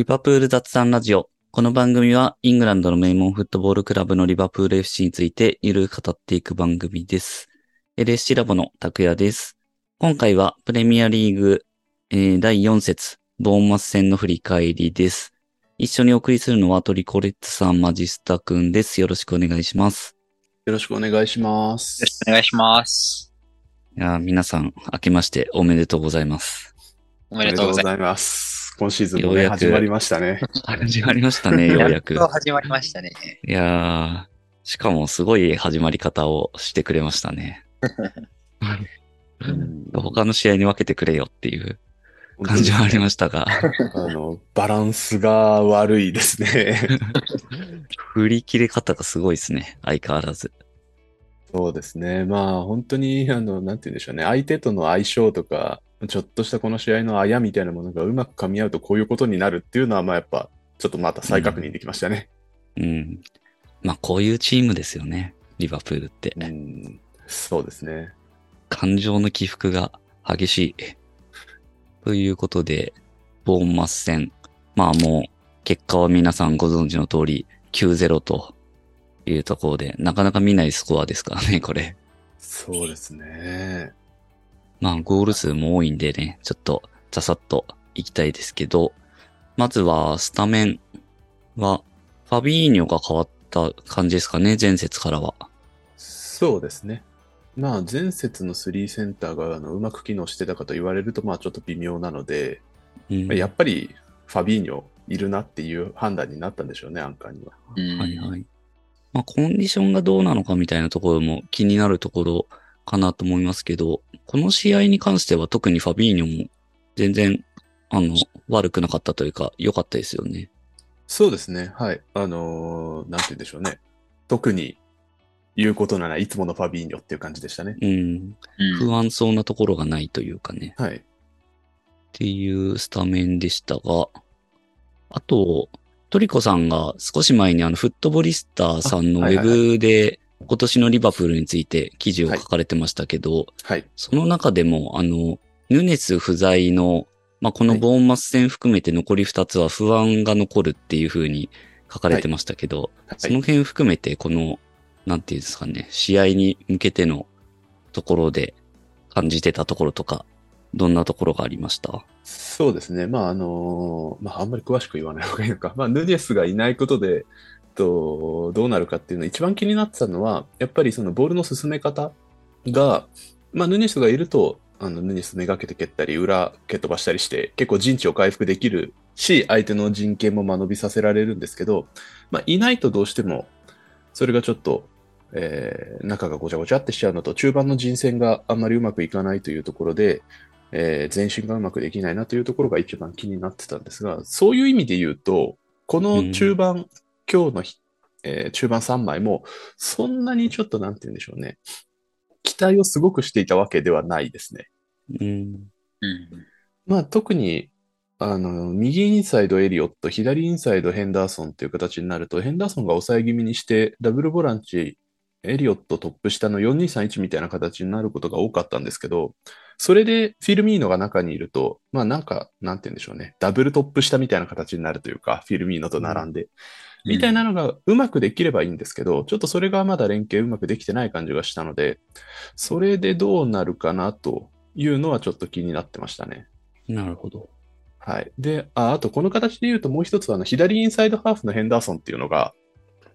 リバプール雑談ラジオ。この番組はイングランドの名門フットボールクラブのリバプール FC についてゆるく語っていく番組です。LSC ラボの拓也です。今回はプレミアリーグ、えー第4節、ボーンマス戦の振り返りです。一緒にお送りするのはトリコレッツさん、マジスタくんです。よろしくお願いします。よろしくお願いしますよろ。しくお願いします。いやー皆さん、明けましておめでとうございます。おめでとうございいます。今シーズンもね、ようやく始まりましたね。始まりましたね。ようやく。っと始まりましたね。いやー、しかもすごい始まり方をしてくれましたね。他の試合に分けてくれよっていう感じはありましたが、あの、バランスが悪いですね。振り切れ方がすごいですね、相変わらず。そうですね。まあ、本当に、あの、なんて言うんでしょうね。相手との相性とか、ちょっとしたこの試合のあやみたいなものがうまく噛み合うとこういうことになるっていうのは、まあやっぱ、ちょっとまた再確認できましたね。うん。まあこういうチームですよね、リバプールって。うん、そうですね。感情の起伏が激しい。ということで、ボーンマス戦。まあもう、結果は皆さんご存知の通り、9-0というところで、なかなか見ないスコアですからね、これ。そうですね。まあ、ゴール数も多いんでね、ちょっと、ざさっといきたいですけど、まずは、スタメンは、ファビーニョが変わった感じですかね、前節からは。そうですね。まあ、前節の3センターがあのうまく機能してたかと言われると、まあ、ちょっと微妙なので、うんやっぱりファビーニョいるなっていう判断になったんでしょうね、アンカーには。うんはいはい。まあ、コンディションがどうなのかみたいなところも気になるところかなと思いますけど、この試合に関しては特にファビーニョも全然、あの、悪くなかったというか、良かったですよね。そうですね。はい。あのーなんて言うんでしょうね。特に言うことならいつものファビーニョっていう感じでしたね。うん。うん不安そうなところがないというかね。はい。っていうスタメンでしたが、あと、トリコさんが少し前にあのフットボリスターさんのウェブで今年のリバプールについて記事を書かれてましたけど、はい。その中でもあの、ヌネス不在の、まあ、このボーンマス戦含めて残り2つは不安が残るっていう風に書かれてましたけど、はい。その辺含めてこの、なんていうんですかね、試合に向けてのところで感じてたところとか、どんなところがありました？そうですね。まあ、あのまあ、あんまり詳しく言わない方がいいのか。まあ、ヌネスがいないことで、と、どうなるかっていうのは一番気になってたのは、やっぱりそのボールの進め方が、まあ、ヌネスがいると、あの、ヌネスめがけて蹴ったり、裏蹴っ飛ばしたりして、結構陣地を回復できるし、相手の陣形も間延びさせられるんですけど、まあ、いないとどうしても、それがちょっと、えー中がごちゃごちゃってしちゃうのと、中盤の陣線があんまりうまくいかないというところで、えー前進がうまくできないなというところが一番気になってたんですが、そういう意味で言うと、この中盤、今日の日、えー中盤3枚も、そんなにちょっとなんて言うんでしょうね。期待をすごくしていたわけではないですね。うん。うんまあ特に、あの、右インサイドエリオット、左インサイドヘンダーソンという形になると、ヘンダーソンが抑え気味にして、ダブルボランチ、エリオットトップ下の4-2-3-1みたいな形になることが多かったんですけど、それでフィルミーノが中にいると、まあなんか、なんて言うんでしょうね。ダブルトップ下みたいな形になるというか、フィルミーノと並んで。みたいなのがうまくできればいいんですけど、ちょっとそれがまだ連携うまくできてない感じがしたので、それでどうなるかなというのはちょっと気になってましたね。なるほど。はい。で、ああとこの形で言うともう一つはあの左インサイドハーフのヘンダーソンっていうのが、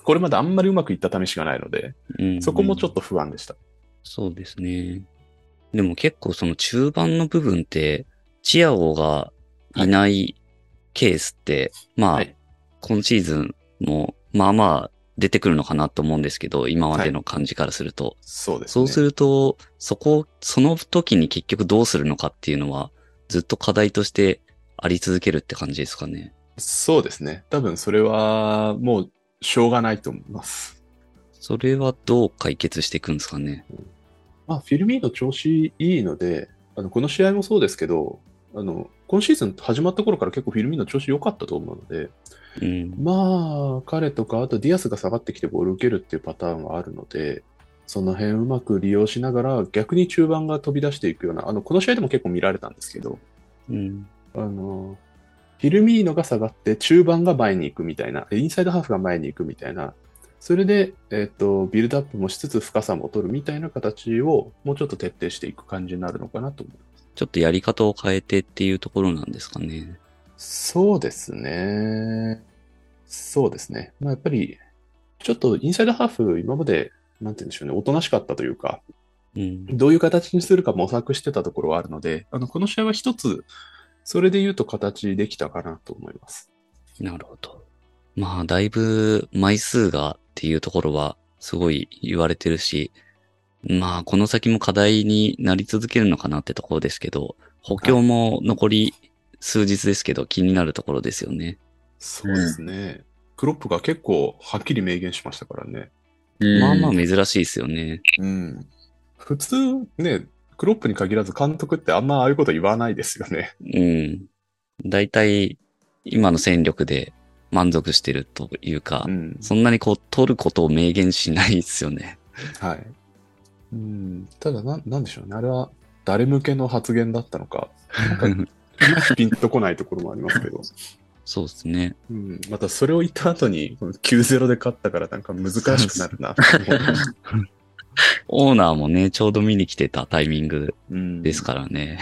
これまであんまりうまくいった試しがないので、うん、そこもちょっと不安でした。そうですね。でも結構その中盤の部分って、チアゴがいないケースって、まあ、はい今シーズンもまあまあ出てくるのかなと思うんですけど、今までの感じからすると。そうですね。そうすると、そこ、その時に結局どうするのかっていうのは、ずっと課題としてあり続けるって感じですかね。そうですね。多分それはもうしょうがないと思います。それはどう解決していくんですかね。まあ、フィルミーノ調子いいので、あのこの試合もそうですけど、あの今シーズン始まった頃から結構フィルミーノ調子良かったと思うので、うん。まあ、彼とか、あとディアスが下がってきてボール受けるっていうパターンはあるので、その辺うまく利用しながら、逆に中盤が飛び出していくような、あの、この試合でも結構見られたんですけど、うん。あの、フィルミーノが下がって中盤が前に行くみたいな、インサイドハーフが前に行くみたいな、それで、えっ、と、ビルドアップもしつつ深さも取るみたいな形をもうちょっと徹底していく感じになるのかなと思います。ちょっとやり方を変えてっていうところなんですかね。そうですね。そうですね。まあ、やっぱり、ちょっとインサイドハーフ、今まで、なんて言うんでしょうね、おとなしかったというか、うん。どういう形にするか模索してたところはあるので、あの、この試合は一つ、それで言うと形できたかなと思います。なるほど。まあ、だいぶ枚数がっていうところはすごい言われてるし、まあ、この先も課題になり続けるのかなってところですけど、補強も残り数日ですけど気になるところですよね。そうですね。クロップが結構はっきり明言しましたからね。うんまあまあ珍しいですよね。うん。普通ね、クロップに限らず監督ってあんまああいうこと言わないですよね。うん。だいたい今の戦力で満足してるというかう、ん。そんなにこう取ることを明言しないですよね。はい。うん。ただな、なんでしょうね。あれは誰向けの発言だったのか、なんか、ピンとこないところもありますけど。そうですね。うん。またそれを言った後に、この9-0で勝ったからなんか難しくなるな。オーナーもね、ちょうど見に来てたタイミングうんですからね。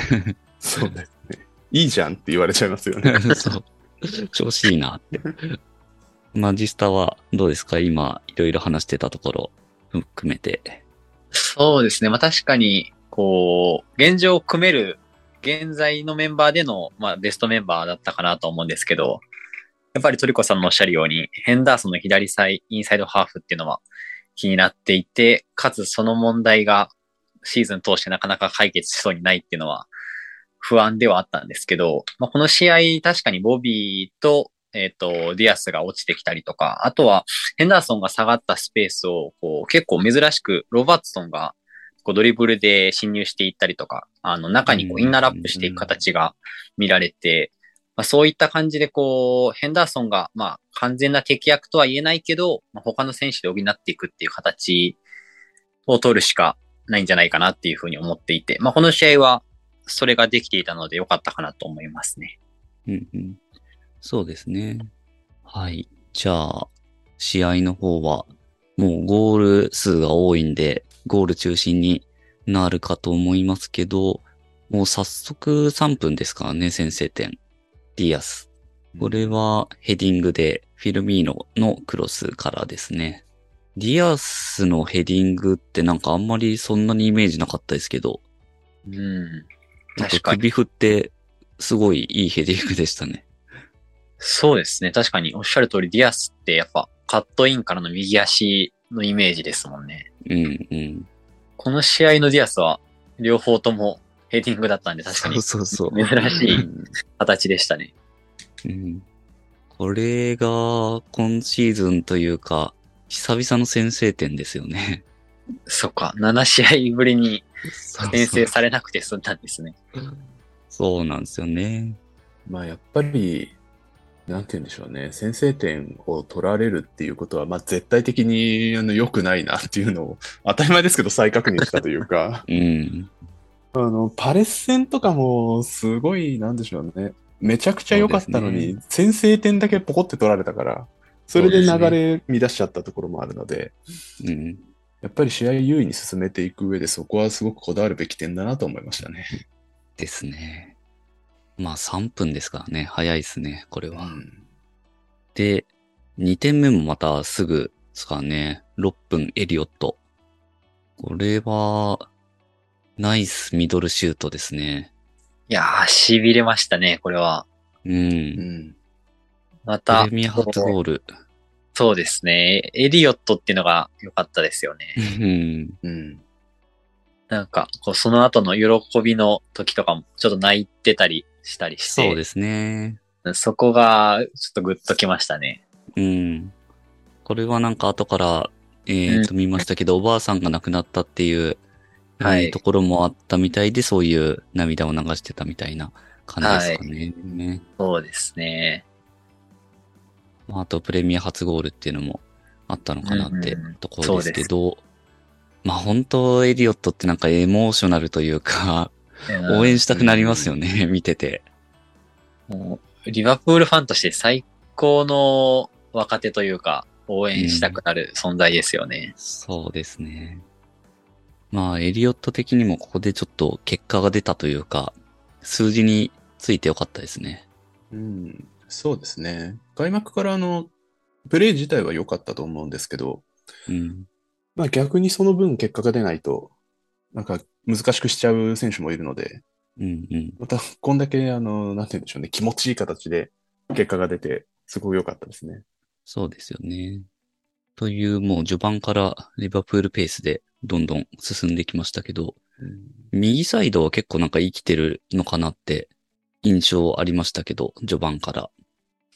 そうですね。いいじゃんって言われちゃいますよね。そう。調子いいなって。マジスタはどうですか？今、いろいろ話してたところ含めて。そうですね。まあ確かに、こう、現状を組める、現在のメンバーでの、まあベストメンバーだったかなと思うんですけど、やっぱりトリコさんのおっしゃるように、ヘンダーソンの左サイ、インサイドハーフっていうのは気になっていて、かつその問題がシーズン通してなかなか解決しそうにないっていうのは不安ではあったんですけど、まあ、この試合確かにボビーと、えっ、と、ディアスが落ちてきたりとか、あとはヘンダーソンが下がったスペースをこう結構珍しくロバートソンがこうドリブルで侵入していったりとか、あの中にこうインナーラップしていく形が見られて、まあ、そういった感じでこう、ヘンダーソンがまあ完全な敵役とは言えないけど、まあ、他の選手で補っていくっていう形を取るしかないんじゃないかなっていうふうに思っていて、まあこの試合はそれができていたので良かったかなと思いますね。うんうん。そうですね。はい。じゃあ、試合の方は、もうゴール数が多いんで、ゴール中心になるかと思いますけど、もう早速3分ですからね、先制点。ディアス。これはヘディングでフィルミーノのクロスからですね。ディアスのヘディングってなんかあんまりそんなにイメージなかったですけど、うん。首振ってすごいいいヘディングでしたね。そうですね。確かにおっしゃる通りディアスってやっぱカットインからの右足のイメージですもんね。うんうん。この試合のディアスは両方ともヘディングだったんで確かにそうそうそう。珍しいうん形でしたね。うん、これが今シーズンというか、久々の先制点ですよね。そっか、7試合ぶりにそう先制されなくて済んだんですね。そうなんですよね。まあやっぱり、なんて言うんでしょうね。先制点を取られるっていうことは、まあ絶対的にあの良くないなっていうのを、当たり前ですけど再確認したというか、うん。あの、パレス戦とかもすごい、なんでしょうね。めちゃくちゃ良かったのに、先制点だけポコって取られたから、それで流れ乱しちゃったところもあるので、うん。やっぱり試合優位に進めていく上でそこはすごくこだわるべき点だなと思いましたね。ですね。まあ3分ですからね。早いですね、これは。うんで、2点目もまたすぐですからね。6分エリオット。これは、ナイスミドルシュートですね。いやー、痺れましたね、これは。う。うんん。プまたレ、ミア初ゴール。そうですね。エリオットっていうのが良かったですよね。うん。うん。なんか、こう、その後の喜びの時とかも、ちょっと泣いてたりしたりして、そうですね。そこが、ちょっとグッときましたね。うん。これはなんか後から、えっ、と見ましたけど、おばあさんが亡くなったっていう、はいえーところもあったみたいで、そういう涙を流してたみたいな感じですかね。ねそうですね。まあ、あと、プレミア初ゴールっていうのもあったのかなってうんうんところですけど、まあ本当、エリオットってなんかエモーショナルというか、応援したくなりますよね、見てて。もうリバプールファンとして最高の若手というか、応援したくなる存在ですよね。そうですね。まあ、エリオット的にもここでちょっと結果が出たというか、数字についてよかったですね。うん、そうですね。開幕からあの、プレー自体は良かったと思うんですけど、うん。まあ逆にその分結果が出ないと、なんか難しくしちゃう選手もいるので、うんうん。またこんだけあの、なんて言うんでしょうね、気持ちいい形で結果が出て、すごく良かったですね。そうですよね。という、もう序盤からリバプールペースでどんどん進んできましたけど、右サイドは結構なんか生きてるのかなって印象ありましたけど、序盤から。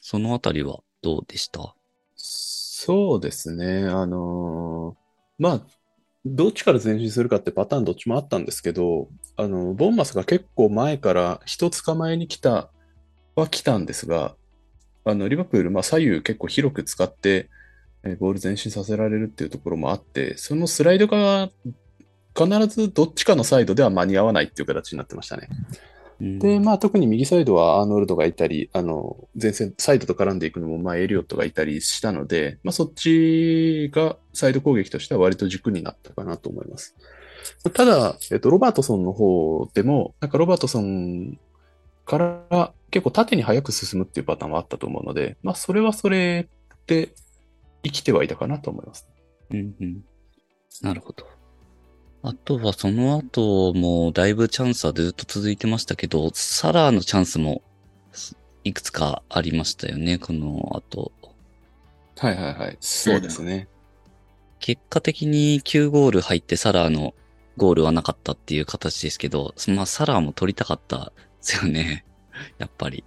そのあたりはどうでした？そうですね。あのーまあ、どっちから前進するかってパターンどっちもあったんですけど、あの、ボンマスが結構前から一つ構えに来たは来たんですが、あの、リバプール、まあ左右結構広く使って、えボール前進させられるっていうところもあって、そのスライドが必ずどっちかのサイドでは間に合わないっていう形になってましたね。で、まあ特に右サイドはアーノルドがいたり、あの、前線、サイドと絡んでいくのも、まあエリオットがいたりしたので、まあそっちがサイド攻撃としては割と軸になったかなと思います。ただ、えっと、ロバートソンの方でも、なんかロバートソンから結構縦に速く進むっていうパターンはあったと思うので、まあそれはそれで生きてはいたかなと思います。うんうん。なるほど。あとはその後もだいぶチャンスはずっと続いてましたけど、サラーのチャンスもすいくつかありましたよね、この後。はいはいはい。そうですね。結果的に9ゴール入ってサラーのゴールはなかったっていう形ですけど、まあサラーも取りたかったですよね。やっぱり。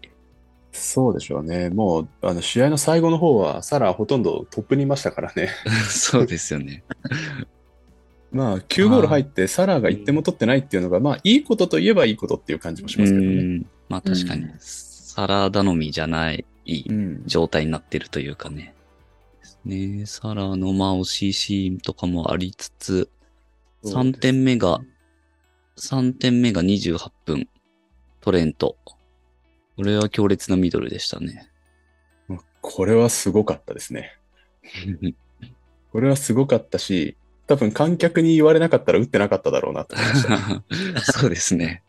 そうでしょうね。もう、あの、試合の最後の方は、サラーほとんどトップにいましたからね。そうですよね。まあ、9ゴール入って、サラーが1点も取ってないっていうのが、まあ、いいことといえばいいことっていう感じもしますけどね。うんまあ確かに、うんサラー頼みじゃないうん。状態になってるというかね。ね。サラーのまあ惜しいシーンとかもありつつ、3点目が、3点目が28分。トレント。これは強烈なミドルでしたね。これはすごかったですね。これはすごかったし、多分観客に言われなかったら打ってなかっただろうなと思いました。そうですね。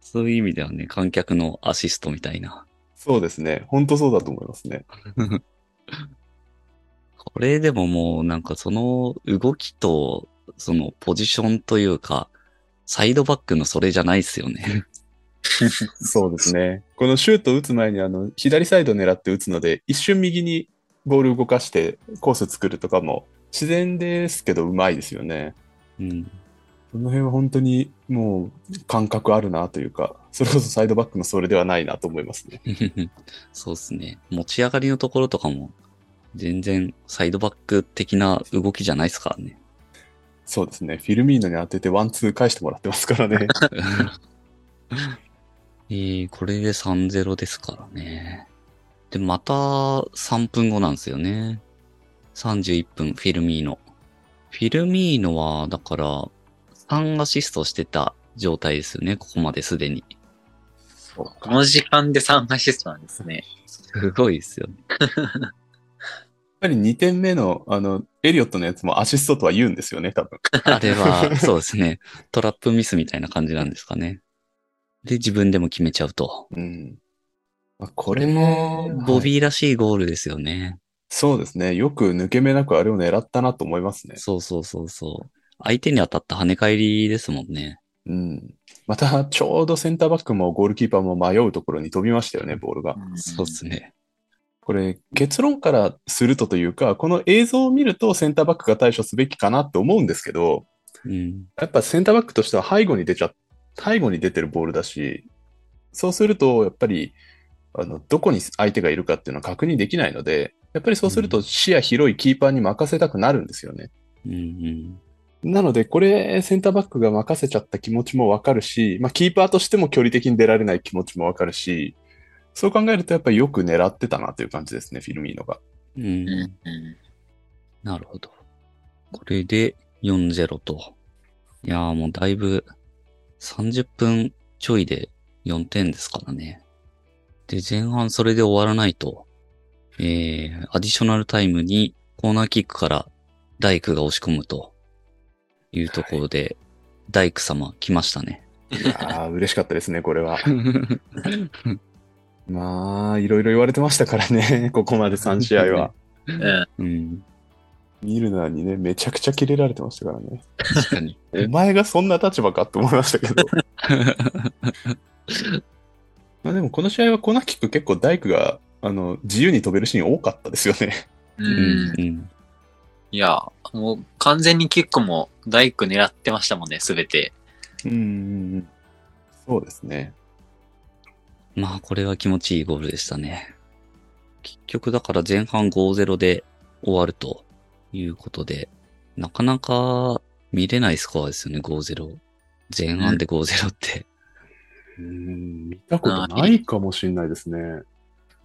そういう意味ではね、観客のアシストみたいな。そうですね。本当そうだと思いますね。これでももうなんかその動きと、そのポジションというか、サイドバックのそれじゃないですよね。そうですね。このシュート打つ前に、あの、左サイド狙って打つので、一瞬右にボール動かしてコース作るとかも、自然ですけど、うまいですよね。うん。この辺は本当にもう感覚あるなというか、それこそサイドバックのそれではないなと思いますね。そうですね。持ち上がりのところとかも、全然サイドバック的な動きじゃないですからね。そうですね。フィルミーノに当ててワンツー返してもらってますからね。えー、これで3-0ですからね。で、また3分後なんですよね。31分、フィルミーノ。フィルミーノは、だから、3アシストしてた状態ですよね、ここまですでに。そうこの時間で3アシストなんですね。すごいですよね。やっぱり2点目の、あの、エリオットのやつもアシストとは言うんですよね、多分。あれは、そうですね。トラップミスみたいな感じなんですかね。で、自分でも決めちゃうと。うん。まあここれれも、も、ボはいビーらしいゴールですよね。そうですね。よく抜け目なくあれを狙ったなと思いますね。そうそうそうそう。相手に当たった跳ね返りですもんね。うん。また、ちょうどセンターバックもゴールキーパーも迷うところに飛びましたよね、ボールが。そうですね。これ、結論からするとというか、この映像を見るとセンターバックが対処すべきかなって思うんですけど、うん。やっぱセンターバックとしては背後に出ちゃ、背後に出てるボールだし、そうすると、やっぱり、あの、どこに相手がいるかっていうのは確認できないので、やっぱりそうすると視野広いキーパーに任せたくなるんですよね。うんうん。なので、これ、センターバックが任せちゃった気持ちもわかるし、まあ、キーパーとしても距離的に出られない気持ちもわかるし、そう考えるとやっぱりよく狙ってたなという感じですね、フィルミーノが。うんなるほど。これで4-0と。いやーもうだいぶ30分ちょいで4点ですからね。で、前半それで終わらないと、えー、アディショナルタイムにコーナーキックから大工が押し込むというところで、大工様来ましたね。いやー、嬉しかったですね、これは。まあ、いろいろ言われてましたからね、ここまで3試合は。うん。うん。ミルナーにね、めちゃくちゃキレられてましたからね。確かに。お前がそんな立場かって思いましたけど。まあでもこの試合はコーナーキック結構大工があの自由に飛べるシーン多かったですよね。う。うんん。いや、もう完全にキックも大工狙ってましたもんね、すべて。うん。そうですね。まあ、これは気持ちいいゴールでしたね。結局だから前半5-0で終わるということで、なかなか見れないスコアですよね、5-0。前半で5-0って。うん、見たことないかもしれないですね。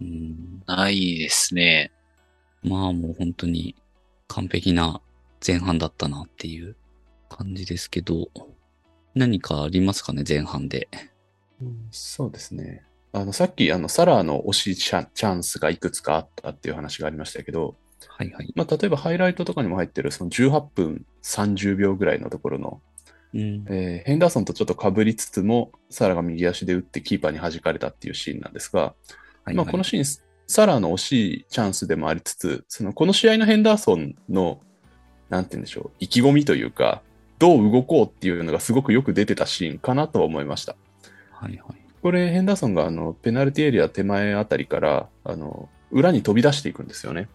うん、ないですね。まあもう本当に完璧な前半だったなっていう感じですけど、何かありますかね、前半で。そうですね。あの、さっき、あの、サラーの推しチャチャンスがいくつかあったっていう話がありましたけど、はいはい。まあ、例えばハイライトとかにも入ってる、その18分30秒ぐらいのところの、うん。えーヘンダーソンとちょっと被りつつも、サラが右足で打ってキーパーに弾かれたっていうシーンなんですが、はいまあ、このシーン、サラの惜しいチャンスでもありつつ、そのこの試合のヘンダーソンの、なんて言うんでしょう、意気込みというか、どう動こうっていうのがすごくよく出てたシーンかなとは思いました。はいはい。これ、ヘンダーソンがあのペナルティエリア手前あたりからあの裏に飛び出していくんですよね。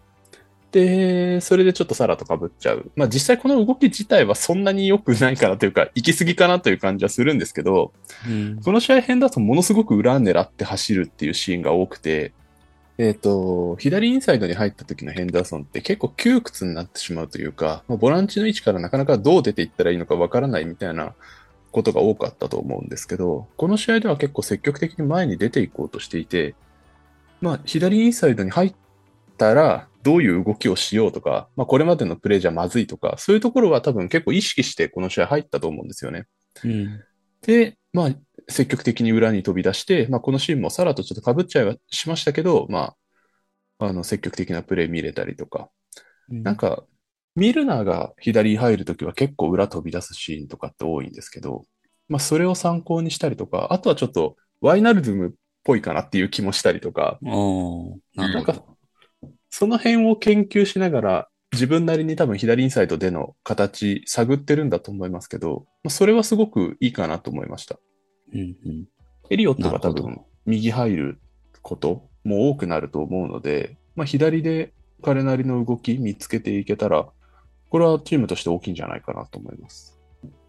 で、それでちょっとサラと被っちゃう。まあ実際この動き自体はそんなに良くないかなというか、行き過ぎかなという感じはするんですけど、うん。この試合ヘンダーソンものすごく裏狙って走るっていうシーンが多くて、えっ、と、左インサイドに入った時のヘンダーソンって結構窮屈になってしまうというか、まあボランチの位置からなかなかどう出ていったらいいのかわからないみたいなことが多かったと思うんですけど、この試合では結構積極的に前に出ていこうとしていて、まあ左インサイドに入ったらどういう動きをしようとか、まあこれまでのプレーじゃまずいとか、そういうところは多分結構意識してこの試合入ったと思うんですよね。うん。で、まあ、積極的に裏に飛び出して、まあ、このシーンもサラとちょっと被っちゃいはしましたけど、まあ、あの、積極的なプレー見れたりとか、なんか、ミルナーが左に入るときは結構裏飛び出すシーンとかって多いんですけど、まあ、それを参考にしたりとか、あとはちょっと、ワイナルドゥムっぽいかなっていう気もしたりとか、なんかその辺を研究しながら、自分なりに多分左インサイドでの形探ってるんだと思いますけど、まあ、それはすごくいいかなと思いました。うんうん。エリオットが多分右入ることも多くなると思うので、まあ、左で彼なりの動き見つけていけたら、これはチームとして大きいんじゃないかなと思います。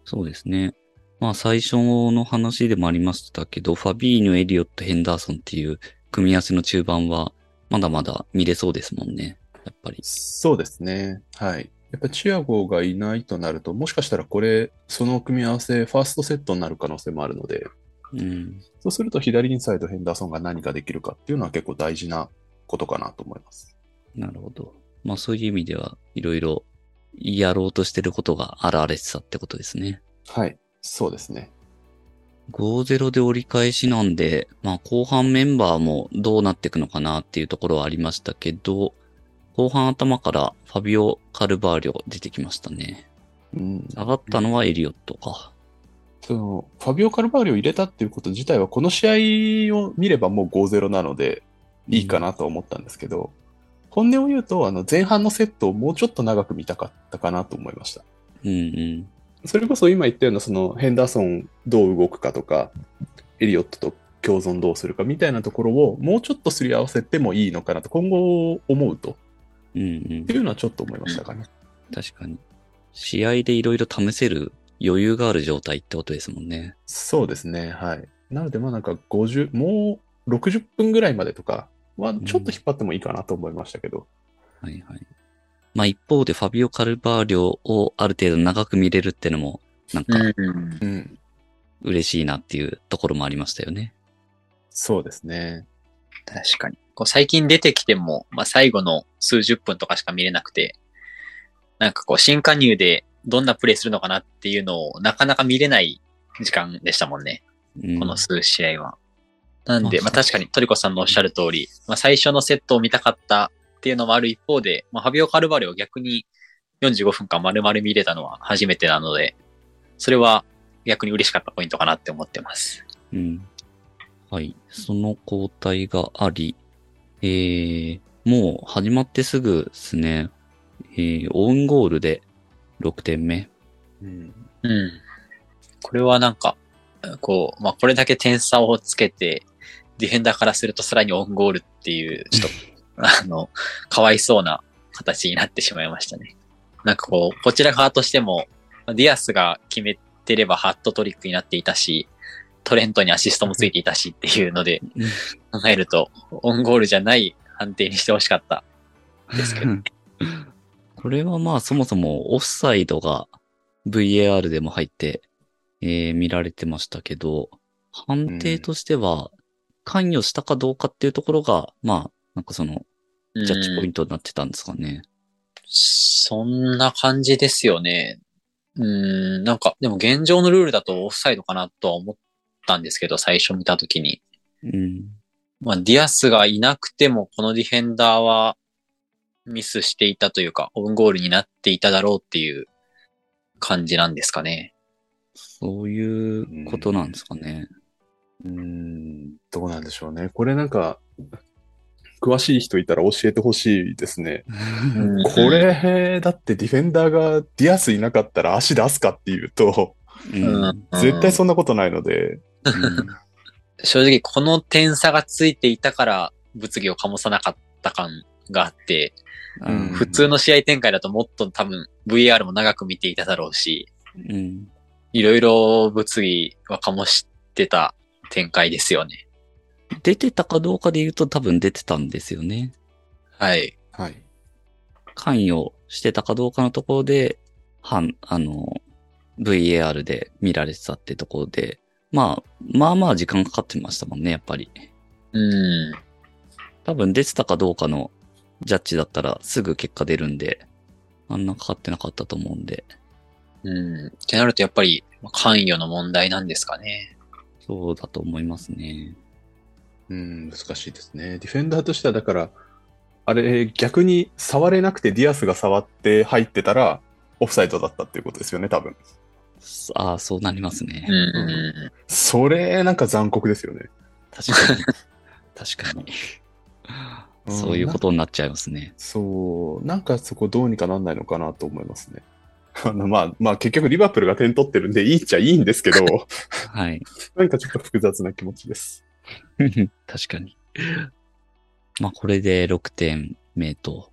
そうですね。まあ最初の話でもありましたけど、ファビーニョ、エリオット、ヘンダーソンっていう組み合わせの中盤はまだまだ見れそうですもんね。やっぱり。そうですね。はい。やっぱチアゴがいないとなると、もしかしたらこれ、その組み合わせ、ファーストセットになる可能性もあるので、うん。そうすると左インサイドヘンダーソンが何ができるかっていうのは結構大事なことかなと思います。なるほど。まあそういう意味ではいろいろやろうとしてることが現れてたってことですね。はい。そうですね。5-0で折り返しなんで、まあ後半メンバーもどうなっていくのかなっていうところはありましたけど、後半頭からファビオ・カルバーリョ出てきましたね。うん。上がったのはエリオットか。その、ファビオ・カルバーリを入れたっていうこと自体は、この試合を見ればもう5-0なので、いいかなと思ったんですけど、本音を言うと、あの、前半のセットをもうちょっと長く見たかったかなと思いました。うんうん。それこそ今言ったような、その、ヘンダーソンどう動くかとか、エリオットと共存どうするかみたいなところを、もうちょっとすり合わせてもいいのかなと、今後思うと、っうんうんて。いうのはちょっと思いましたかね。確かに。試合でいろいろ試せる余裕がある状態ってことですもんね。そうですね、はい。なので、まあなんか50、もう60分ぐらいまでとかは、ちょっと引っ張ってもいいかなと思いましたけど、はいはい。まあ一方でファビオ・カルバーリョをある程度長く見れるってのも、なんかうん。うん。嬉しいなっていうところもありましたよね。そうですね。確かに。こう最近出てきても、まあ、最後の数十分とかしか見れなくて、なんかこう、新加入でどんなプレイするのかなっていうのをなかなか見れない時間でしたもんね。うん、この数試合は。なんで、まあまあ確かにトリコさんのおっしゃる通り、まあ最初のセットを見たかったっていうのもある一方で、まあハビオ・カルバレを逆に45分間丸々見れたのは初めてなので、それは逆に嬉しかったポイントかなって思ってます。うん。はい。その交代があり、えー、もう始まってすぐですね、えー、オウンゴールで6点目。うん。うん。これはなんか、こう、まあこれだけ点差をつけて、ディフェンダーからするとさらにオウンゴールっていう、ちょっと、あの、かわいそうな形になってしまいましたね。なんかこう、こちら側としても、ディアスが決めてればハットトリックになっていたし、トレントにアシストもついていたしっていうので考えると、オウンゴールじゃない判定にしてほしかった。ですけど これはまあそもそもオフサイドが VAR でも入って、えー見られてましたけど、判定としては関与したかどうかっていうところが、まあなんかそのジャッジポイントになってたんですかね。そんな感じですよね。うーん、なんか、でも現状のルールだとオフサイドかなとは思ったんですけど、最初見たときに。うん。まあ、ディアスがいなくても、このディフェンダーはミスしていたというか、オウンゴールになっていただろうっていう感じなんですかね。そういうことなんですかね。うーん、どうなんでしょうね。これなんか、詳しい人いたら教えてほしいですね。これ、だってディフェンダーがディアスいなかったら足出すかっていうと、うん。うん絶対そんなことないので、うん正直この点差がついていたから物議を醸さなかった感があって、うん普通の試合展開だともっと多分 VR も長く見ていただろうし、うん。いろいろ物議は醸してた展開ですよね。出てたかどうかで言うと多分出てたんですよね。はい。はい。関与してたかどうかのところで、反、あの、VAR で見られてたってところで、まあ、まあまあ時間かかってましたもんね、やっぱり。うん。多分出てたかどうかのジャッジだったらすぐ結果出るんで、あんなかかってなかったと思うんで、うん。ってなるとやっぱり関与の問題なんですかね。そうだと思いますね。うん、難しいですね。ディフェンダーとしては、だから、あれ、逆に触れなくてディアスが触って入ってたら、オフサイドだったっていうことですよね、多分。ああ、そうなりますね。うん。それ、なんか残酷ですよね。確かに。確かに。うんそういうことになっちゃいますね。そう、なんかそこどうにかなんないのかなと思いますね。あの、まあ、まあ結局リバプールが点取ってるんでいいっちゃいいんですけど、はい。なんかちょっと複雑な気持ちです。確かに。まあ、これで6点目と。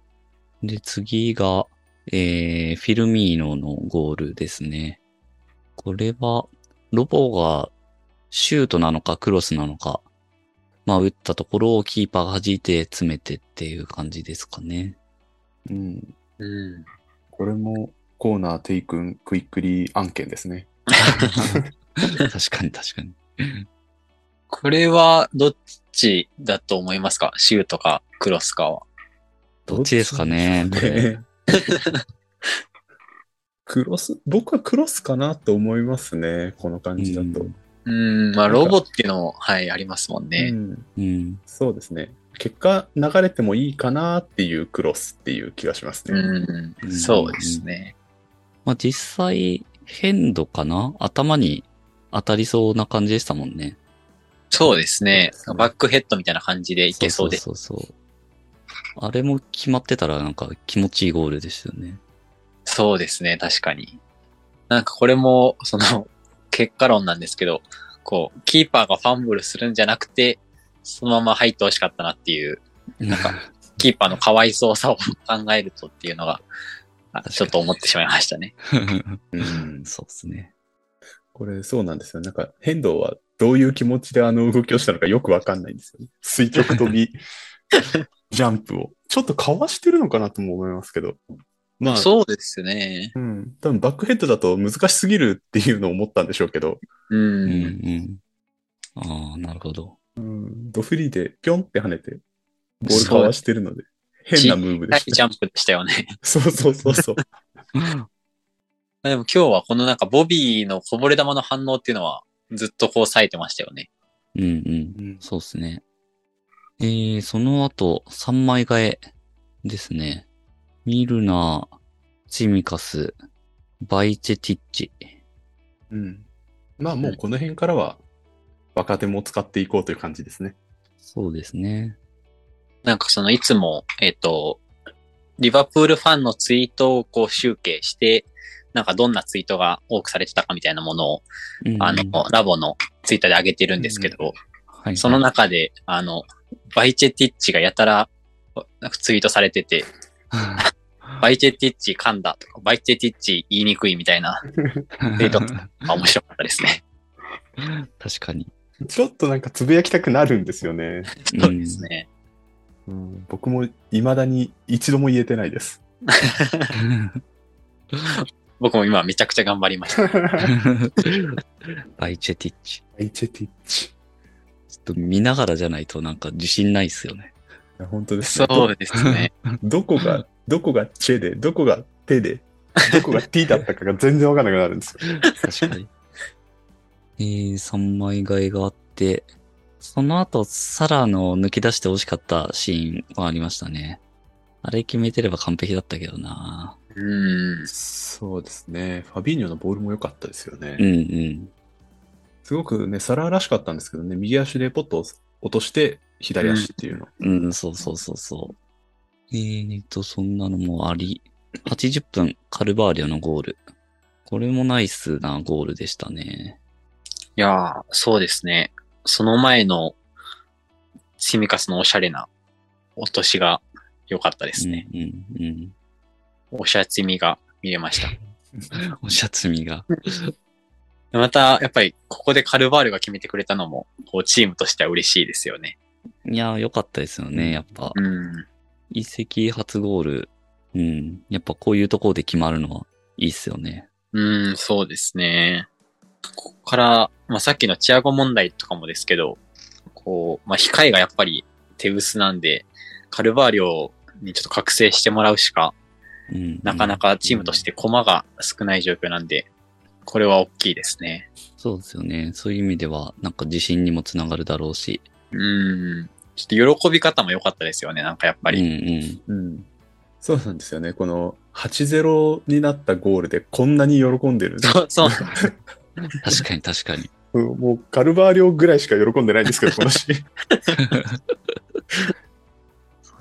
で、次が、えー、フィルミーノのゴールですね。これは、ロボがシュートなのかクロスなのか、まあ、打ったところをキーパーが弾いて詰めてっていう感じですかね。うん。うん。これもコーナー taken quickly 案件ですね。確かに確かに。これはどっちだと思いますか？シュートかクロスかは。どっちですかねこれ。クロス、僕はクロスかなと思いますね。この感じだと。うん。まあロボっていうのも、はい、ありますもんうね。んうん。そうですね。結果流れてもいいかなっていうクロスっていう気がしますね。うん。うんそうですね。まあ、実際、変度かな？頭に当たりそうな感じでしたもんね。そうですね。バックヘッドみたいな感じでいけそうです。そうそうそうそう。あれも決まってたらなんか気持ちいいゴールでしたよね。そうですね、確かに。なんかこれも、その、結果論なんですけど、こう、キーパーがファンブルするんじゃなくて、そのまま入ってほしかったなっていう、なんか、キーパーのかわいそうさを考えるとっていうのが、ちょっと思ってしまいましたね。うんそうですね。これそうなんですよ。なんか変動はどういう気持ちであの動きをしたのかよくわかんないんですよね。垂直跳び、ジャンプを。ちょっとかわしてるのかなとも思いますけど。まあ、そうですね。うん。多分バックヘッドだと難しすぎるっていうのを思ったんでしょうけど、う。うんんうん。ああ、なるほど。うん、ドフリーでピョンって跳ねて、ボールかわしてるので、変なムーブではい、した。ジャンプでしたよね。そうそうそうそう。でも今日はこのなんかボビーのこぼれ球の反応っていうのはずっとこう冴えてましたよね。うんうん。うんそうですね。えー、その後、3枚替えですね。ミルナー、チミカス、バイチェティッチ。うん。まあもうこの辺からは若手も使っていこうという感じですね。そうですね。なんかそのいつも、えっ、と、リバプールファンのツイートをこう集計して、なんかどんなツイートが多くされてたかみたいなものを、うんあの、ラボのツイッターで上げてるんですけど、はい、その中で、あの、バイチェティッチがやたら、なんかツイートされてて、バイチェティッチ噛んだとか、バイチェティッチ言いにくいみたいな、ツイートあ面白かったですね。確かに。ちょっとなんかつぶやきたくなるんですよね。そうですね。うん、僕も未だに一度も言えてないです。僕も今めちゃくちゃ頑張りました。バイチェティッチ。アイチェティッチ。ちょっと見ながらじゃないとなんか自信ないっすよね。いや本当ですね。そうですね。どどこが、どこがチェで、どこがテで、どこがティだったかが全然わかんなくなるんですよ。確かに。えー、3枚替えがあって、その後、サラの抜き出して惜しかったシーンはありましたね。あれ決めてれば完璧だったけどなうん。そうですね。ファビーニョのボールも良かったですよね。うんうん。すごくね、サラーらしかったんですけどね、右足でポッと落として、左足っていうの。うん、そうそうそうそう。えーと、そんなのもあり、80分、カルバーリョのゴール。これもナイスなゴールでしたね。いやー、そうですね。その前の、シミカスのおしゃれな落としが良かったですね。うんうんうん。おしゃつみが見れました。おシャツみが。また、やっぱり、ここでカルバールが決めてくれたのも、こう、チームとしては嬉しいですよね。いやー、良かったですよね、やっぱ。うん。移籍初ゴール。うん。やっぱこういうところで決まるのはいいっすよね。うん、そうですね。ここから、まあ、さっきのチアゴ問題とかもですけど、こう、まあ、控えがやっぱり手薄なんで、カルバーリョにちょっと覚醒してもらうしか、うん。なかなかチームとして駒が少ない状況なんで、これは大きいですね。そうですよね。そういう意味では、なんか自信にもつながるだろうし。うん。ちょっと喜び方も良かったですよね、なんかやっぱうんり。うん。うん。そうなんですよね。この8-0になったゴールでこんなに喜んでる。そう、そう。確かに確かに。うんもうカルバーリョぐらいしか喜んでないんですけど、このシーン。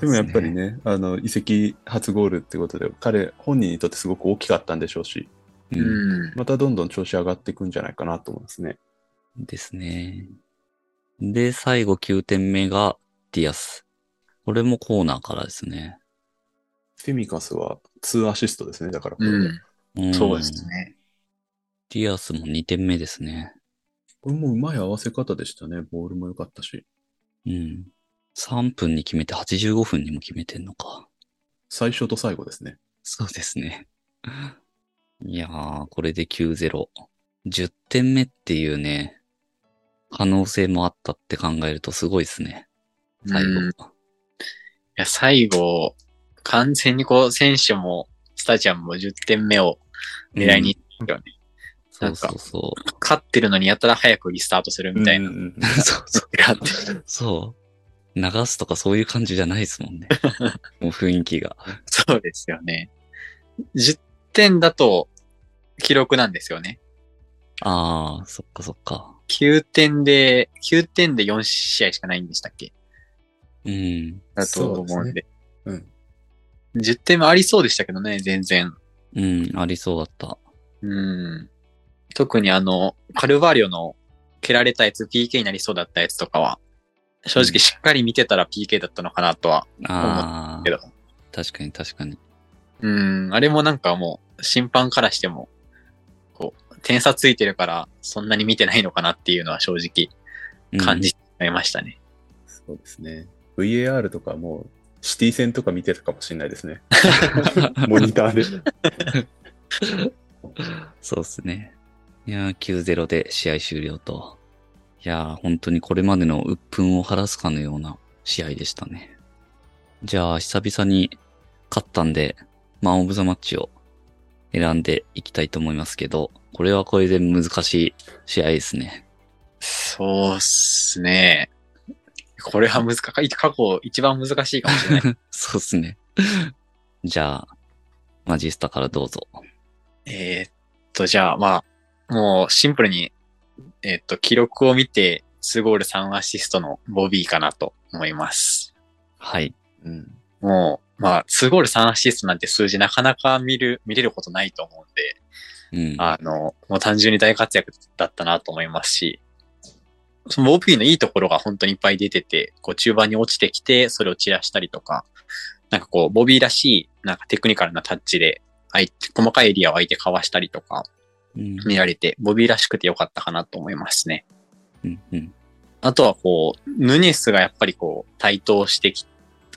でもやっぱりね、あの、移籍初ゴールってことで、彼本人にとってすごく大きかったんでしょうし、う。うんん。またどんどん調子上がっていくんじゃないかなと思いますね。ですね。で、最後9点目がディアス。これもコーナーからですね。ツィミカスは2アシストですね、だからこれで。うん。うんそうですね。ディアスも2点目ですね。これもうまい合わせ方でしたね。ボールも良かったし。うん。3分に決めて85分にも決めてんのか。最初と最後ですね。そうですね。いやー、これで9-0。10点目っていうね、可能性もあったって考えるとすごいですね。最後。うんいや、最後、完全にこう、選手も、スタジアムも10点目を狙いに行ったよね。そうそうそ勝ってるのにやたら早くリスタートするみたいな。うんうんうんう。そうそう。そう。流すとかそういう感じじゃないですもんね。もう雰囲気が。そうですよね。10点だと、記録なんですよね。あー、そっかそっか。9点で、9点で4試合しかないんでしたっけ？うん。だと思うんで。うん。10点もありそうでしたけどね、全然。うん、ありそうだった。うん。特にあの、カルバーリョの蹴られたやつ、PK になりそうだったやつとかは、正直しっかり見てたら PK だったのかなとはあー、けど。確かに確かに。うん、あれもなんかもう、審判からしても、こう、点差ついてるから、そんなに見てないのかなっていうのは正直うん感じてしまいましたね。そうですね。VAR とかもう、シティ戦とか見てるかもしれないですね。モニターで。そうですね。いやー、9-0で試合終了と。いやー、本当にこれまでの鬱憤を晴らすかのような試合でしたね。じゃあ、久々に勝ったんで、マンオブザマッチを選んでいきたいと思いますけど、これはこれで難しい試合ですね。そそうっすね。これは難しい。過去一番難しいかもしれない。そうっすね。じゃあ、マジスタからどうぞ。えーっと、じゃあ、まあ、もうシンプルに、えーっと、記録を見て、2ゴール3アシストのボビーかなと思います。はい。うん。もう、まあ、2ゴール3アシストなんて数字なかなか見る、見れることないと思うんで、うん。あの、もう単純に大活躍だったなと思いますし、そのボビーのいいところが本当にいっぱい出てて、こう中盤に落ちてきて、それを散らしたりとか、なんかこう、ボビーらしい、なんかテクニカルなタッチで、相手、細かいエリアを相手かわしたりとか、うん。見られて、ボビーらしくてよかったかなと思いますね。うん。うん。あとはこう、ヌネスがやっぱりこう、台頭してき、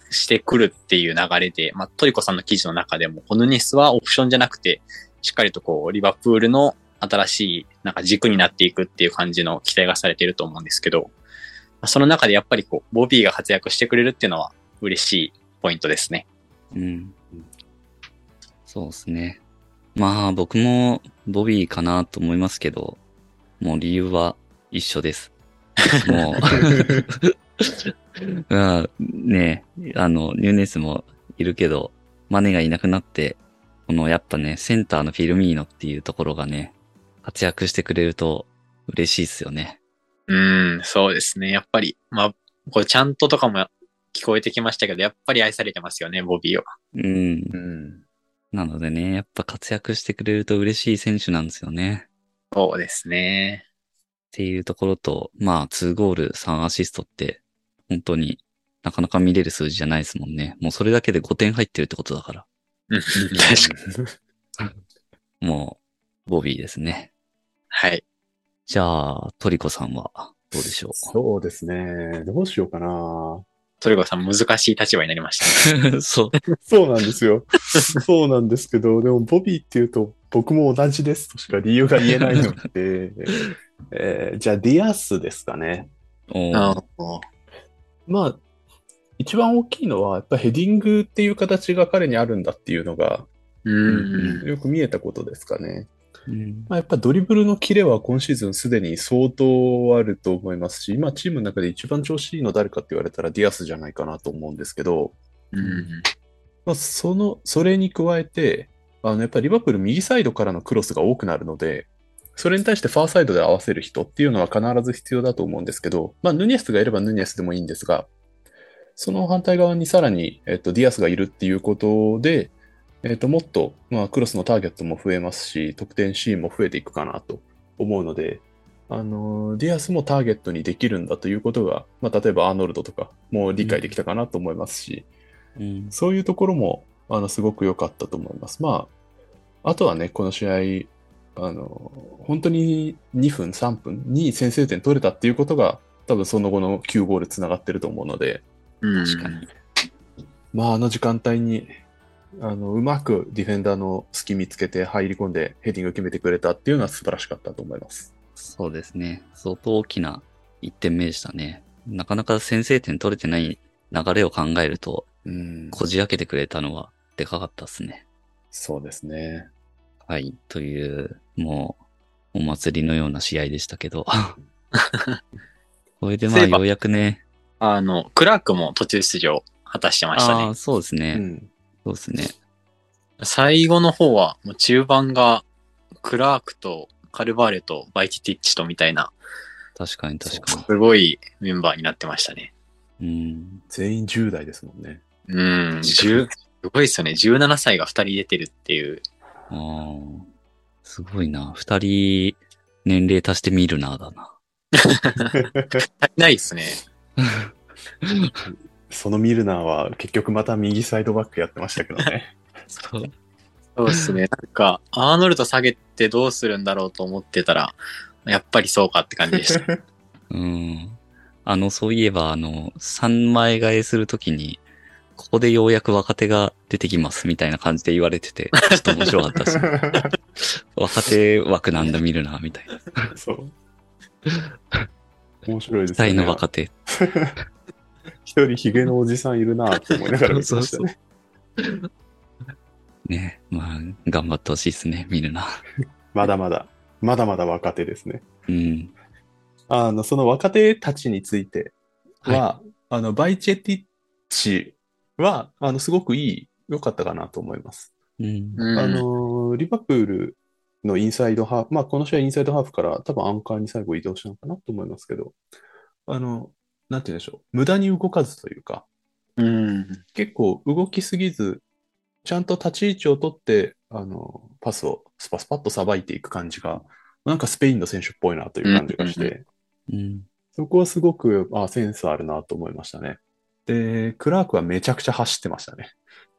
してくるっていう流れで、まあ、トリコさんの記事の中でも、このヌネスはオプションじゃなくて、しっかりとこう、リバプールの新しい、なんか軸になっていくっていう感じの期待がされていると思うんですけど、まあその中でやっぱりこう、ボビーが活躍してくれるっていうのは嬉しいポイントですね。うん。そうですね。まあ僕もボビーかなと思いますけど、もう理由は一緒です。もう、うん、ねあの、ニューネスもいるけど、マネがいなくなって、このやっぱね、センターのフィルミーノっていうところがね、活躍してくれると嬉しいっすよね。うん、そうですね。やっぱり、まあ、これちゃんととかも聞こえてきましたけど、やっぱり愛されてますよね、ボビーは。うん。うん。なのでね、やっぱ活躍してくれると嬉しい選手なんですよね。そうですね。っていうところと、まあ、2ゴール、3アシストって、本当になかなか見れる数字じゃないですもんね。もうそれだけで5点入ってるってことだから。うん確かに。もう、ボビーですね。はい。じゃあ、トリコさんはどうでしょそうですね。どうしようかな。トリコさん難しい立場になりました。う そう。そうなんですよ。そうなんですけど、でもボビーっていうと僕も同じですとしか理由が言えないので、えーじゃあディアスですかね。まあ、一番大きいのは、やっぱヘディングっていう形が彼にあるんだっていうのが、うん。よく見えたことですかね。うんまあ、やっぱドリブルのキレは今シーズンすでに相当あると思いますし、今チームの中で一番調子いいの誰かって言われたらディアスじゃないかなと思うんですけど、うん。まあ、その、それに加えて、あの、やっぱりリバプール右サイドからのクロスが多くなるので、それに対してファーサイドで合わせる人っていうのは必ず必要だと思うんですけど、まあ、ヌニエスがいればヌニエスでもいいんですが、その反対側にさらに、えっと、ディアスがいるっていうことで、えっと、もっと、まあ、クロスのターゲットも増えますし、得点シーンも増えていくかなと思うので、あの、ディアスもターゲットにできるんだということが、まあ、例えばアーノルドとかも理解できたかなと思いますし、うんそういうところも、あの、すごく良かったと思います。まあ、あとはね、この試合、あの、本当に2分、3分に先制点取れたっていうことが、多分その後の9ゴールつながってると思うので、うん。確かに。まあ、あの時間帯に、あの、うまくディフェンダーの隙見つけて入り込んでヘディング決めてくれたっていうのは素晴らしかったと思います。そうですね。相当大きな1点目でしたね。なかなか先制点取れてない流れを考えると、うん。こじ開けてくれたのはでかかったですね。そうですね。はい。という、もう、お祭りのような試合でしたけど。これでまあ、ようやくね。あの、クラークも途中出場果たしてましたねあ。そうですね。うん。そうですね。最後の方は、もう中盤が、クラークとカルバーレとバイティティッチとみたいな、確かに確かに。すごいメンバーになってましたね。うん。全員10代ですもんね。うん、10、すごいですよね。17歳が2人出てるっていう。ああ。すごいな。二人、年齢足してみるな、だな。足りないですね。そのミルナーは結局また右サイドバックやってましたけどね。そう。そうですね。なんか、アーノルド下げてどうするんだろうと思ってたら、やっぱりそうかって感じでした。うん。あの、そういえば、あの、3枚替えするときに、ここでようやく若手が出てきますみたいな感じで言われてて、ちょっと面白かったし、若手枠なんだ見るな、みたいな。そう。面白いです期待ね。の若手。一人ヒゲのおじさんいるなって思いながら見てましたね。ね。まあ、頑張ってほしいですね、見るな。まだまだ、まだまだ若手ですね。うん。あの、その若手たちについては、あの、バイチェティッチは、あの、すごくいい、良かったかなと思います。うん。うんあの、リバプールのインサイドハーフ、まあ、この試合インサイドハーフから多分アンカーに最後移動したのかなと思いますけど、あの、なんて言うんでしょう。無駄に動かずというか、うん。結構動きすぎず、ちゃんと立ち位置を取って、あの、パスをスパスパッとさばいていく感じが、なんかスペインの選手っぽいなという感じがしうんうんて、うん。そこはすごく、あ、センスあるなと思いましたね。で、クラークはめちゃくちゃ走ってましたね。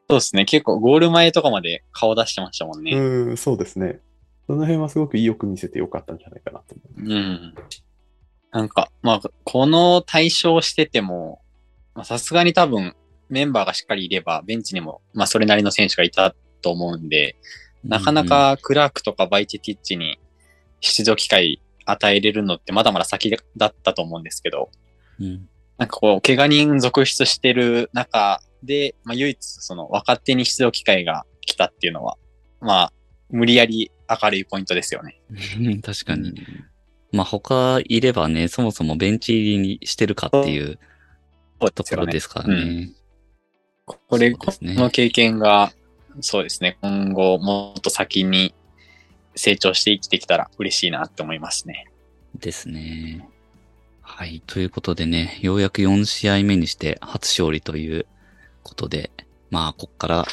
そうですね。結構ゴール前とかまで顔出してましたもんね。うん、そうですね。その辺はすごく意欲見せてよかったんじゃないかなと思います。うん。なんか、まあ、この対象してても、まあさすがに多分メンバーがしっかりいれば、ベンチにも、まあそれなりの選手がいたと思うんで、なかなかクラークとかバイチェティッチに出場機会与えれるのってまだまだ先だったと思うんですけど、うん。なんかこう、怪我人続出してる中で、まあ唯一その若手に出場機会が来たっていうのは、まあ、無理やり明るいポイントですよね。うん確かに。まあ他いればね、そもそもベンチ入りにしてるかっていうところですからね。これ、そうですねこの経験が、そうですね、今後もっと先に成長して生きてきたら嬉しいなって思いますね。ですね。はい。ということでね、ようやく4試合目にして初勝利ということで、まあ、こっからで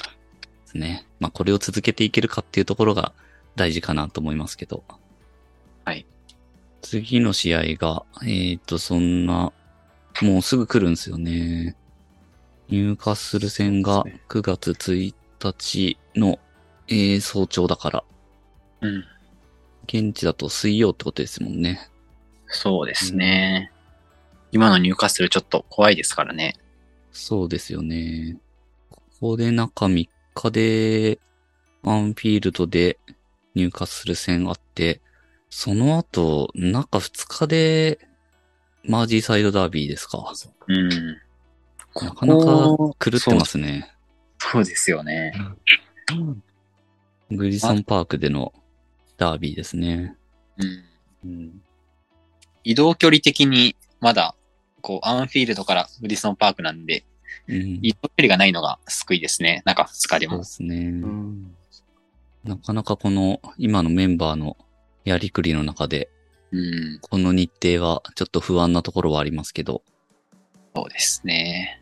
すね、まあ、これを続けていけるかっていうところが大事かなと思いますけど。はい。次の試合が、えっ、と、そんな、もうすぐ来るんですよね。ニューカッスル戦がそうですね9月1日の、えー早朝だから、うん。現地だと水曜ってことですもんね。そうですね。今の入荷するちょっと怖いですからね。そうですよね。ここで中3日で、アンフィールドで入荷する戦あって、その後、中2日で、マージーサイドダービーですか？うん。なかなか狂ってますね。そうですよね。グリソンパークでのダービーですね。うん。うん、移動距離的にまだ、こう、アンフィールドからグリソンパークなんで、うん移動距離がないのが救いですね。中2日でもそうで。すね。うんなかなかこの今のメンバーのやりくりの中で、うん。この日程はちょっと不安なところはありますけど、そうですね。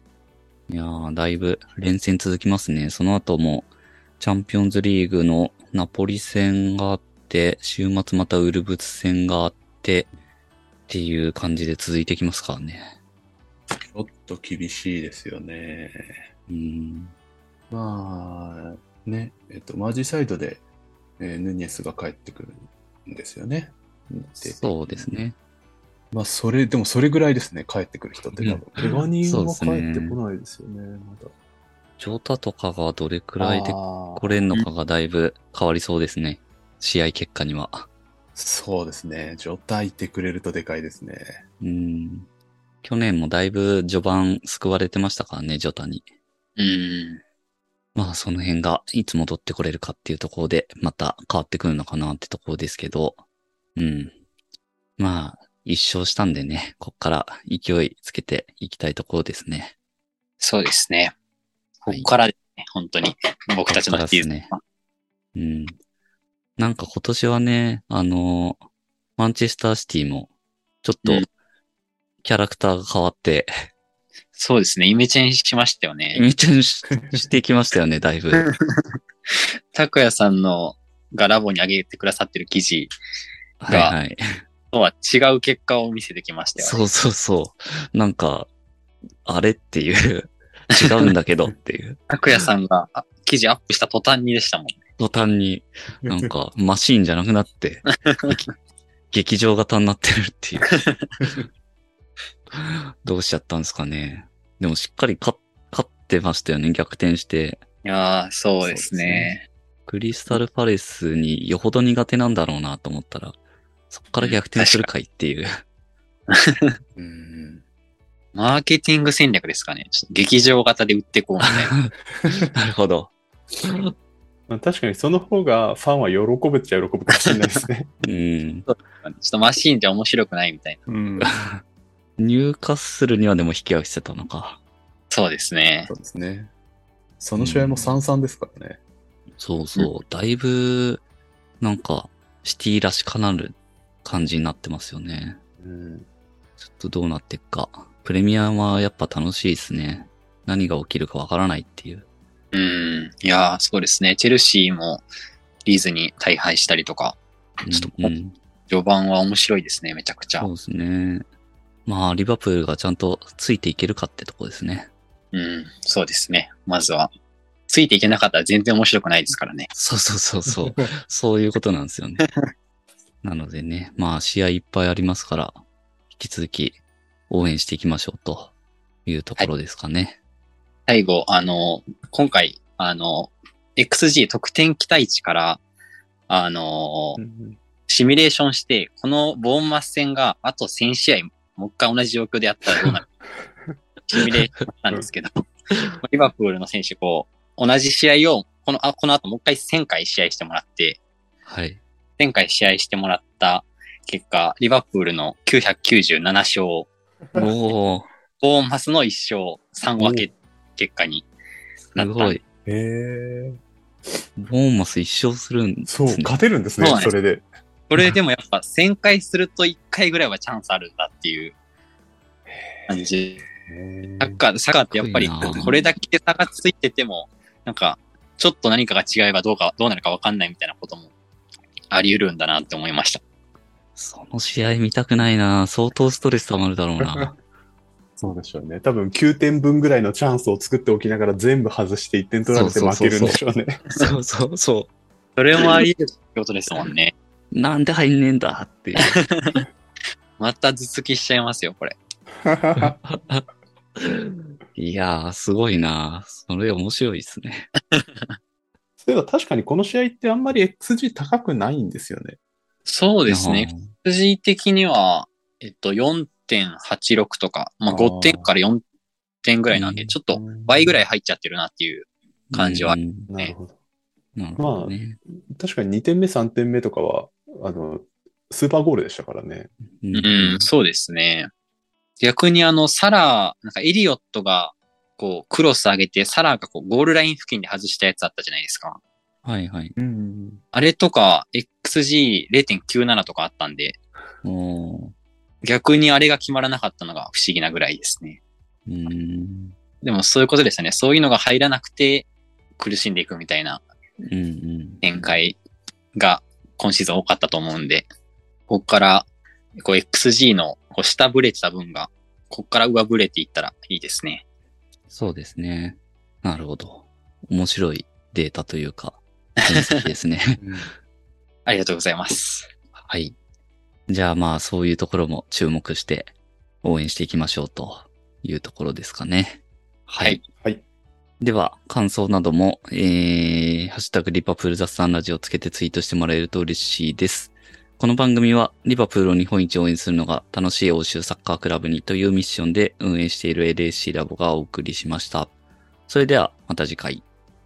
いやー、だいぶ連戦続きますね。その後も、チャンピオンズリーグのナポリ戦があって、週末またウルブツ戦があって、っていう感じで続いてきますからね。ちょっと厳しいですよね。うん。まあ、ね、えっと、マージサイドで、えーヌニエスが帰ってくるんですよね。でそうですね。まあ、それ、でもそれぐらいですね、帰ってくる人って多分。怪我人は帰そうですねってこないですよね、まだ。ジョータとかがどれくらいで来れんのかがだいぶ変わりそうですね。試合結果には。そうですね。ジョタいてくれるとでかいですね。うん。去年もだいぶ序盤救われてましたからね、ジョタに。うん。まあその辺がいつ戻ってこれるかっていうところでまた変わってくるのかなってところですけど、うん。まあ一勝したんでね、こっから勢いつけていきたいところですね。そうですね。こはいこからですね、本当に。僕たちのシーズンですねうん。なんか今年はね、あの、マンチェスターシティもちょっとうんキャラクターが変わって、そうですね。イメチェンしましたよイね。メチェンししてきましたよね、だいぶ。拓也さんのがラボに上げてくださってる記事はいはい。とは違う結果を見せてきましたよね。そうそうそう。なんか、あれっていう、違うんだけどっていう。拓也さんがあ記事アップした途端にでしたもんね。途端に、なんか、マシーンじゃなくなって、劇場型になってるっていう。どうしちゃったんですかね。でもしっかり勝勝ってましたよね、逆転して。いやー、そうですね。クリスタルパレスによほど苦手なんだろうなと思ったら、そっから逆転するかいっていう。うん。マーケティング戦略ですかね。ちょっと劇場型で売ってこうみたいな。なるほど。まあ確かにその方がファンは喜ぶっちゃ喜ぶかもしれないですね。うん。ちょっとマシーンじゃ面白くないみたいな。うん。入荷するにはでも引き合いしてたのか。そうですねそ。うですね。その試合も3-3ですからね。そうそう。だいぶ、なんか、シティらしかなる感じになってますよね。うん。ちょっとどうなっていくか。プレミアはやっぱ楽しいですね。何が起きるかわからないっていう。うん。いやー、そうですね。チェルシーもリーズに大敗したりとか、ちょっとうんうん序盤は面白いですね、めちゃくちゃ。そうですね。まあ、リバプールがちゃんとついていけるかってとこですね。うん、そうですね。まずは。ついていけなかったら全然面白くないですからね。そうそうそうそう。そういうことなんですよね。なのでね、まあ試合いっぱいありますから、引き続き応援していきましょうというところですかね。最後、あの、今回、あの、XG 得点期待値から、あの、シミュレーションして、このボーンマス戦があと1000試合、もう一回同じ状況でやったらどうなるシミュレーションしたんですけど、リバプールの選手、こう、同じ試合を、この、あこの後もう一回1000回試合してもらって、はい。1000回試合してもらった結果、リバプールの997勝、おー、ボーンマスの1勝3分け結果になった。すごい。へえ。ボーンマス一勝するんですそう、ね。勝てるんですねそうなん、ですそれで。これでもやっぱ1000回すると1回ぐらいはチャンスあるんだっていう感じ。サッカー、サッカーってやっぱりこれだけ差がついてても、なんか、ちょっと何かが違えばどうか、どうなるかわかんないみたいなこともあり得るんだなって思いました。その試合見たくないな相当ストレス溜まるだろうな。そうでしょうね。多分9点分ぐらいのチャンスを作っておきながら全部外して1点取られて負けるんでしょうね。そうそうそそれもあり得るってことですもんね。う。なんで入んねえんだっていう。また頭突きしちゃいますよ、これ。いやー、すごいなそれ面白いですね。そういえば確かにこの試合ってあんまり XG 高くないんですよね。そうですね。数字的には、えっと、4.86とか、まああー5点から4点ぐらいなんで、ちょっと倍ぐらい入っちゃってるなっていう。感じはうんなるほど。なるほどね。確かに2点目、3点目とかは、あの、スーパーゴールでしたからね。うんうん、そうですね。逆にあの、サラー、なんかエリオットが、こう、クロス上げて、サラーがこう、ゴールライン付近で外したやつあったじゃないですか。はいはい。うん。あれとか、XG0.97 とかあったんで、逆にあれが決まらなかったのが不思議なぐらいですね。うん。でもそういうことですよね。そういうのが入らなくて、苦しんでいくみたいなうんうん。展開が今シーズン多かったと思うんで、ここから、こう XG のこう下ブレてた分が、ここから上ブレていったらいいですね。そうですね。なるほど。面白いデータというか、分析ですね。ありがとうございます。はい。じゃあまあそういうところも注目して応援していきましょうというところですかね。はい。はいはいでは、感想なども、えー、ハッシュタグリパプール雑談ラジオをつけてツイートしてもらえると嬉しいです。この番組は、リバプールを日本一応援するのが楽しい欧州サッカークラブにというミッションで運営している LAC ラボがお送りしました。それでは、また次回。